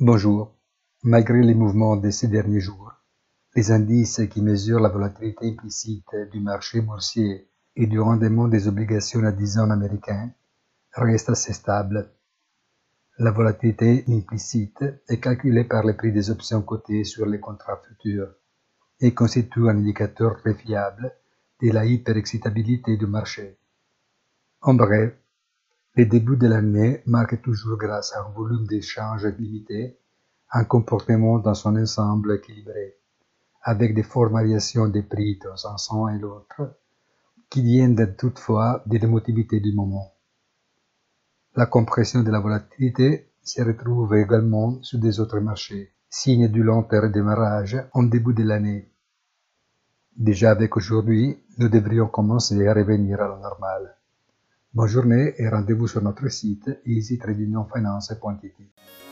Bonjour. Malgré les mouvements de ces derniers jours, les indices qui mesurent la volatilité implicite du marché boursier et du rendement des obligations à 10 ans américains restent assez stables. La volatilité implicite est calculée par le prix des options cotées sur les contrats futurs et constitue un indicateur très fiable de la hyperexcitabilité du marché. En bref, les débuts de l'année marquent toujours grâce à un volume d'échanges limité, un comportement dans son ensemble équilibré, avec des fortes variations des prix dans un sens et l'autre, qui viennent toutefois de l'émotivité du moment. La compression de la volatilité se retrouve également sur des autres marchés, signe du long redémarrage en début de l'année. Déjà avec aujourd'hui, nous devrions commencer à revenir à la normale. Bonne journée et rendez-vous sur notre site easytradingfinance.it.